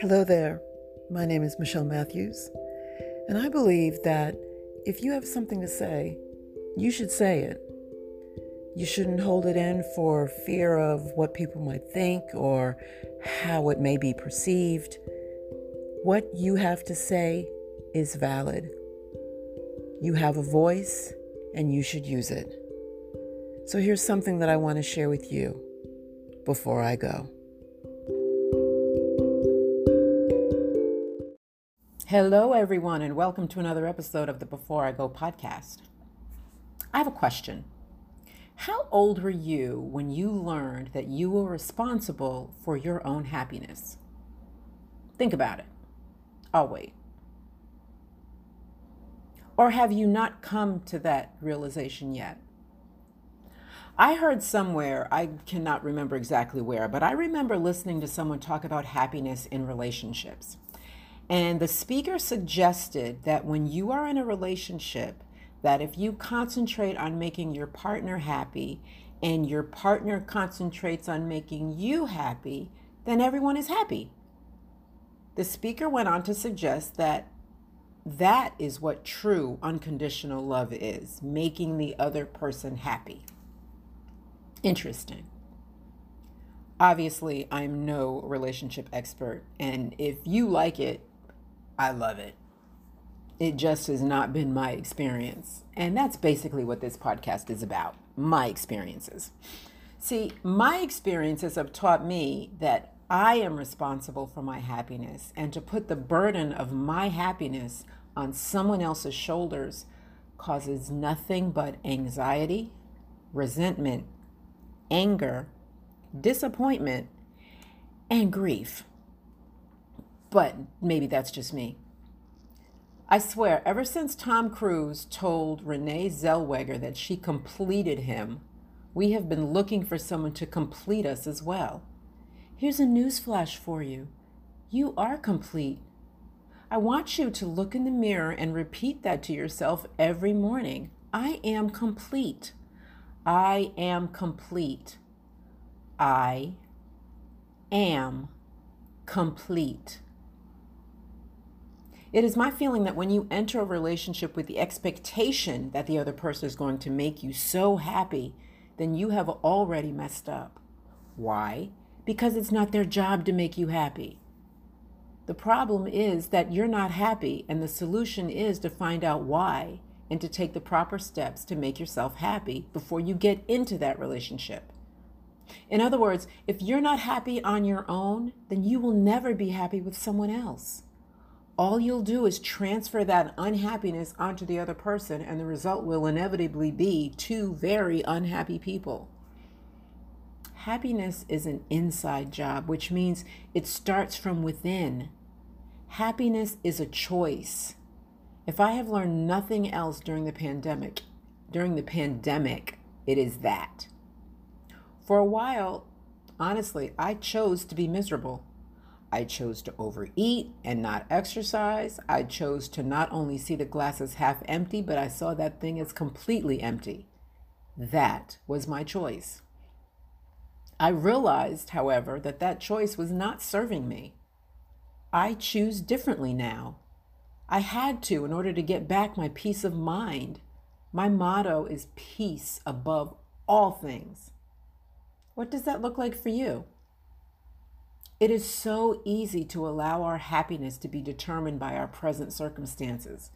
Hello there. My name is Michelle Matthews, and I believe that if you have something to say, you should say it. You shouldn't hold it in for fear of what people might think or how it may be perceived. What you have to say is valid. You have a voice and you should use it. So here's something that I want to share with you before I go. Hello, everyone, and welcome to another episode of the Before I Go podcast. I have a question. How old were you when you learned that you were responsible for your own happiness? Think about it. I'll wait. Or have you not come to that realization yet? I heard somewhere, I cannot remember exactly where, but I remember listening to someone talk about happiness in relationships. And the speaker suggested that when you are in a relationship, that if you concentrate on making your partner happy and your partner concentrates on making you happy, then everyone is happy. The speaker went on to suggest that that is what true unconditional love is making the other person happy. Interesting. Obviously, I'm no relationship expert, and if you like it, I love it. It just has not been my experience. And that's basically what this podcast is about my experiences. See, my experiences have taught me that I am responsible for my happiness, and to put the burden of my happiness on someone else's shoulders causes nothing but anxiety, resentment, anger, disappointment, and grief. But maybe that's just me. I swear, ever since Tom Cruise told Renee Zellweger that she completed him, we have been looking for someone to complete us as well. Here's a newsflash for you you are complete. I want you to look in the mirror and repeat that to yourself every morning. I am complete. I am complete. I am complete. It is my feeling that when you enter a relationship with the expectation that the other person is going to make you so happy, then you have already messed up. Why? Because it's not their job to make you happy. The problem is that you're not happy, and the solution is to find out why and to take the proper steps to make yourself happy before you get into that relationship. In other words, if you're not happy on your own, then you will never be happy with someone else all you'll do is transfer that unhappiness onto the other person, and the result will inevitably be two very unhappy people. Happiness is an inside job, which means it starts from within. Happiness is a choice. If I have learned nothing else during the pandemic, during the pandemic, it is that. For a while, honestly, I chose to be miserable. I chose to overeat and not exercise. I chose to not only see the glasses half empty, but I saw that thing as completely empty. That was my choice. I realized, however, that that choice was not serving me. I choose differently now. I had to in order to get back my peace of mind. My motto is peace above all things. What does that look like for you? It is so easy to allow our happiness to be determined by our present circumstances.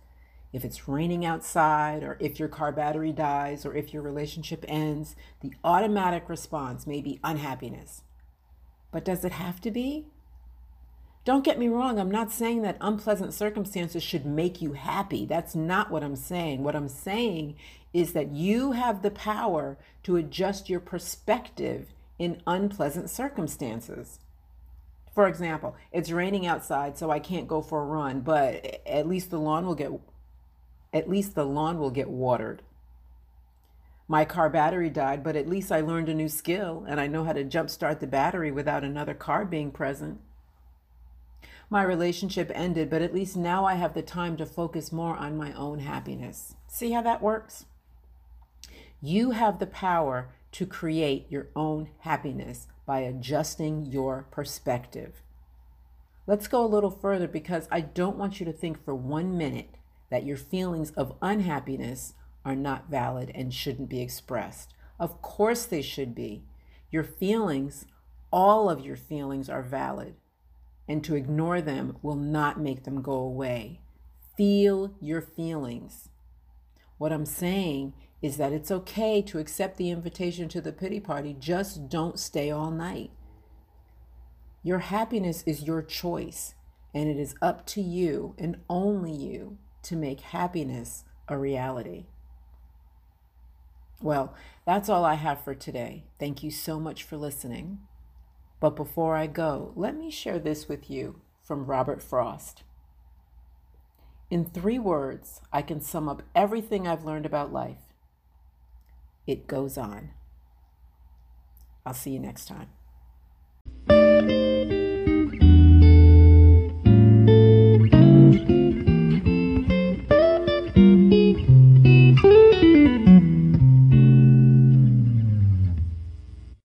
If it's raining outside, or if your car battery dies, or if your relationship ends, the automatic response may be unhappiness. But does it have to be? Don't get me wrong, I'm not saying that unpleasant circumstances should make you happy. That's not what I'm saying. What I'm saying is that you have the power to adjust your perspective in unpleasant circumstances. For example, it's raining outside, so I can't go for a run, but at least the lawn will get at least the lawn will get watered. My car battery died, but at least I learned a new skill and I know how to jumpstart the battery without another car being present. My relationship ended, but at least now I have the time to focus more on my own happiness. See how that works? You have the power to create your own happiness by adjusting your perspective. Let's go a little further because I don't want you to think for one minute that your feelings of unhappiness are not valid and shouldn't be expressed. Of course, they should be. Your feelings, all of your feelings, are valid, and to ignore them will not make them go away. Feel your feelings. What I'm saying is that it's okay to accept the invitation to the pity party, just don't stay all night. Your happiness is your choice, and it is up to you and only you to make happiness a reality. Well, that's all I have for today. Thank you so much for listening. But before I go, let me share this with you from Robert Frost. In three words, I can sum up everything I've learned about life it goes on. I'll see you next time.